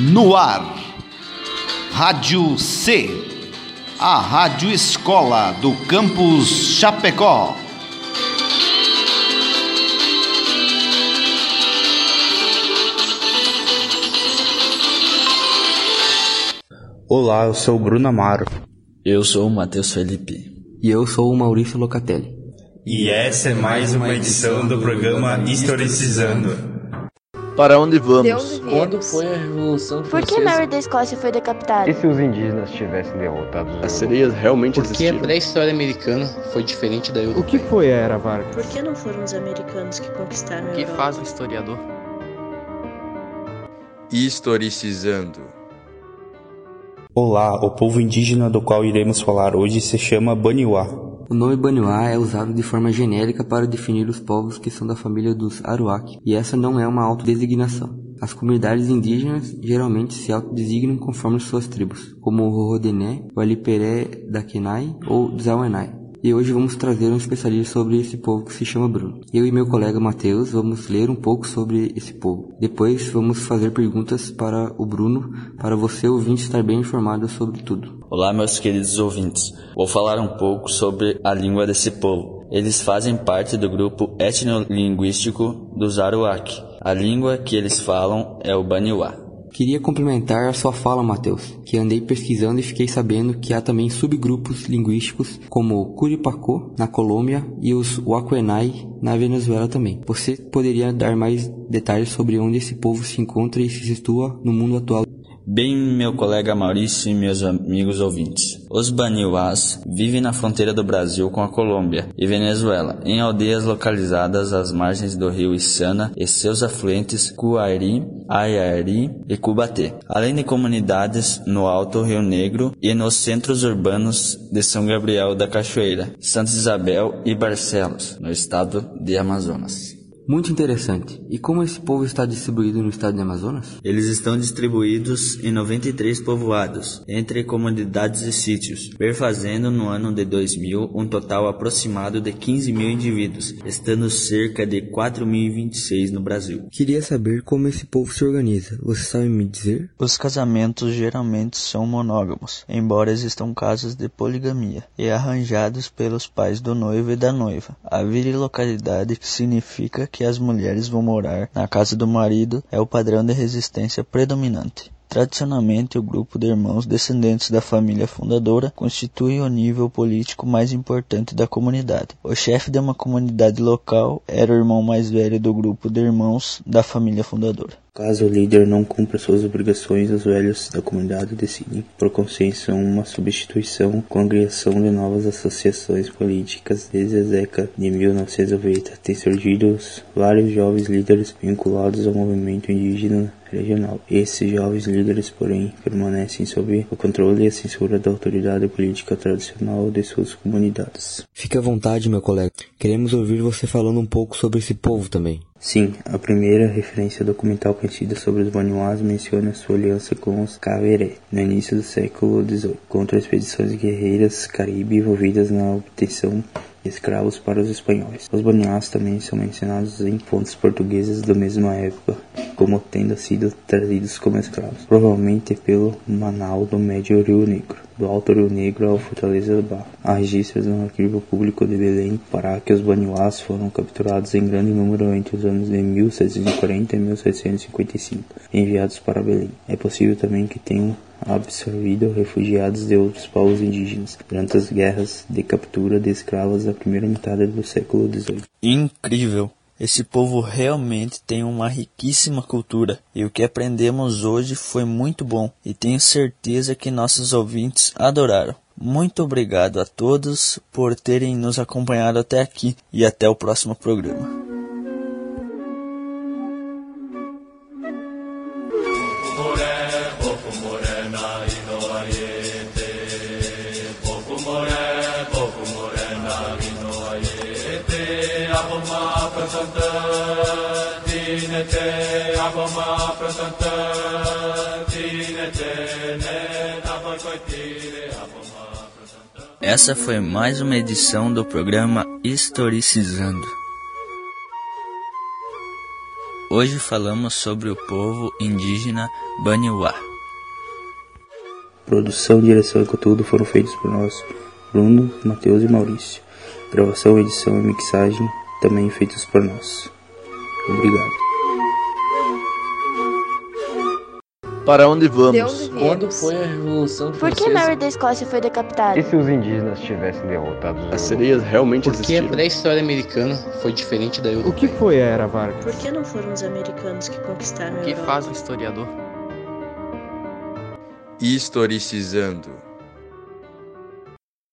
No ar, Rádio C, a Rádio Escola do Campus Chapecó. Olá, eu sou o Bruno Amaro. Eu sou o Matheus Felipe. E eu sou o Maurício Locatelli. E essa é mais uma edição do programa Historicizando. Para onde vamos? Quando foi a Revolução Por que Mary da Escócia foi decapitada? E se os indígenas tivessem derrotado os As sereias realmente Por que a existiram? pré-história americana foi diferente da O europeia? que foi a Era Vargas? Por que não foram os americanos que conquistaram a O que Europa? faz um historiador? Historicizando. Olá, o povo indígena do qual iremos falar hoje se chama Baniwá. O nome Baniwá é usado de forma genérica para definir os povos que são da família dos Aruak, e essa não é uma autodesignação. As comunidades indígenas geralmente se autodesignam conforme suas tribos, como o Rorodené, o Aliperé da Kenai ou Zawenai. E hoje vamos trazer um especialista sobre esse povo que se chama Bruno. Eu e meu colega Matheus vamos ler um pouco sobre esse povo. Depois vamos fazer perguntas para o Bruno, para você ouvinte estar bem informado sobre tudo. Olá, meus queridos ouvintes. Vou falar um pouco sobre a língua desse povo. Eles fazem parte do grupo etnolinguístico dos Aruak. A língua que eles falam é o Baniwá. Queria complementar a sua fala, Matheus, que andei pesquisando e fiquei sabendo que há também subgrupos linguísticos como o Curipacô na Colômbia e os Wakuenai na Venezuela também. Você poderia dar mais detalhes sobre onde esse povo se encontra e se situa no mundo atual? Bem, meu colega Maurício e meus amigos ouvintes. Os Baniwás vivem na fronteira do Brasil com a Colômbia e Venezuela, em aldeias localizadas às margens do rio Içana e seus afluentes Cuari, Ayari e Cubatê, além de comunidades no Alto Rio Negro e nos centros urbanos de São Gabriel da Cachoeira, Santa Isabel e Barcelos, no estado de Amazonas. Muito interessante. E como esse povo está distribuído no estado de Amazonas? Eles estão distribuídos em 93 povoados, entre comunidades e sítios, perfazendo no ano de 2000 um total aproximado de 15 mil indivíduos, estando cerca de 4.026 no Brasil. Queria saber como esse povo se organiza. Você sabe me dizer? Os casamentos geralmente são monógamos, embora existam casos de poligamia, e arranjados pelos pais do noivo e da noiva. A virilocalidade, que significa que as mulheres vão morar na casa do marido, é o padrão de resistência predominante. Tradicionalmente, o grupo de irmãos descendentes da família fundadora constitui o nível político mais importante da comunidade. O chefe de uma comunidade local era o irmão mais velho do grupo de irmãos da família fundadora. Caso o líder não cumpra suas obrigações, os velhos da comunidade decidem, por consenso, uma substituição com a criação de novas associações políticas. Desde a década de 1990, têm surgido vários jovens líderes vinculados ao movimento indígena regional. Esses jovens líderes, porém, permanecem sob o controle e a censura da autoridade política tradicional de suas comunidades. Fique à vontade, meu colega. Queremos ouvir você falando um pouco sobre esse povo também. Sim, a primeira referência documental contida sobre os Baniwás menciona sua aliança com os Caveré, no início do século XVIII, contra expedições guerreiras caribe envolvidas na obtenção escravos para os espanhóis. Os Baniwás também são mencionados em fontes portuguesas da mesma época, como tendo sido trazidos como escravos, provavelmente pelo Manau do Médio Rio Negro do Alto Rio Negro ao Fortaleza do Barro. Há registros no arquivo público de Belém para que os Baniwás foram capturados em grande número entre os anos de 1740 e 1755, enviados para Belém. É possível também que tenham absorvido refugiados de outros povos indígenas durante as guerras de captura de escravos da primeira metade do século XVIII. Incrível! Esse povo realmente tem uma riquíssima cultura e o que aprendemos hoje foi muito bom e tenho certeza que nossos ouvintes adoraram. Muito obrigado a todos por terem nos acompanhado até aqui e até o próximo programa. Essa foi mais uma edição do programa Historicizando. Hoje falamos sobre o povo indígena Baniwá. Produção, direção e conteúdo foram feitos por nós, Bruno, Matheus e Maurício. Gravação, edição e mixagem também feitos por nós. Obrigado. Para onde vamos? Quando foi a Revolução Por que Mary da Escócia foi decapitada? E se os indígenas tivessem derrotado os As sereias realmente Porque a existiram? pré-história americana foi diferente da europeia. O que foi a Era Vargas? Por que não foram os americanos que conquistaram a O que Europa? faz um historiador? Historicizando.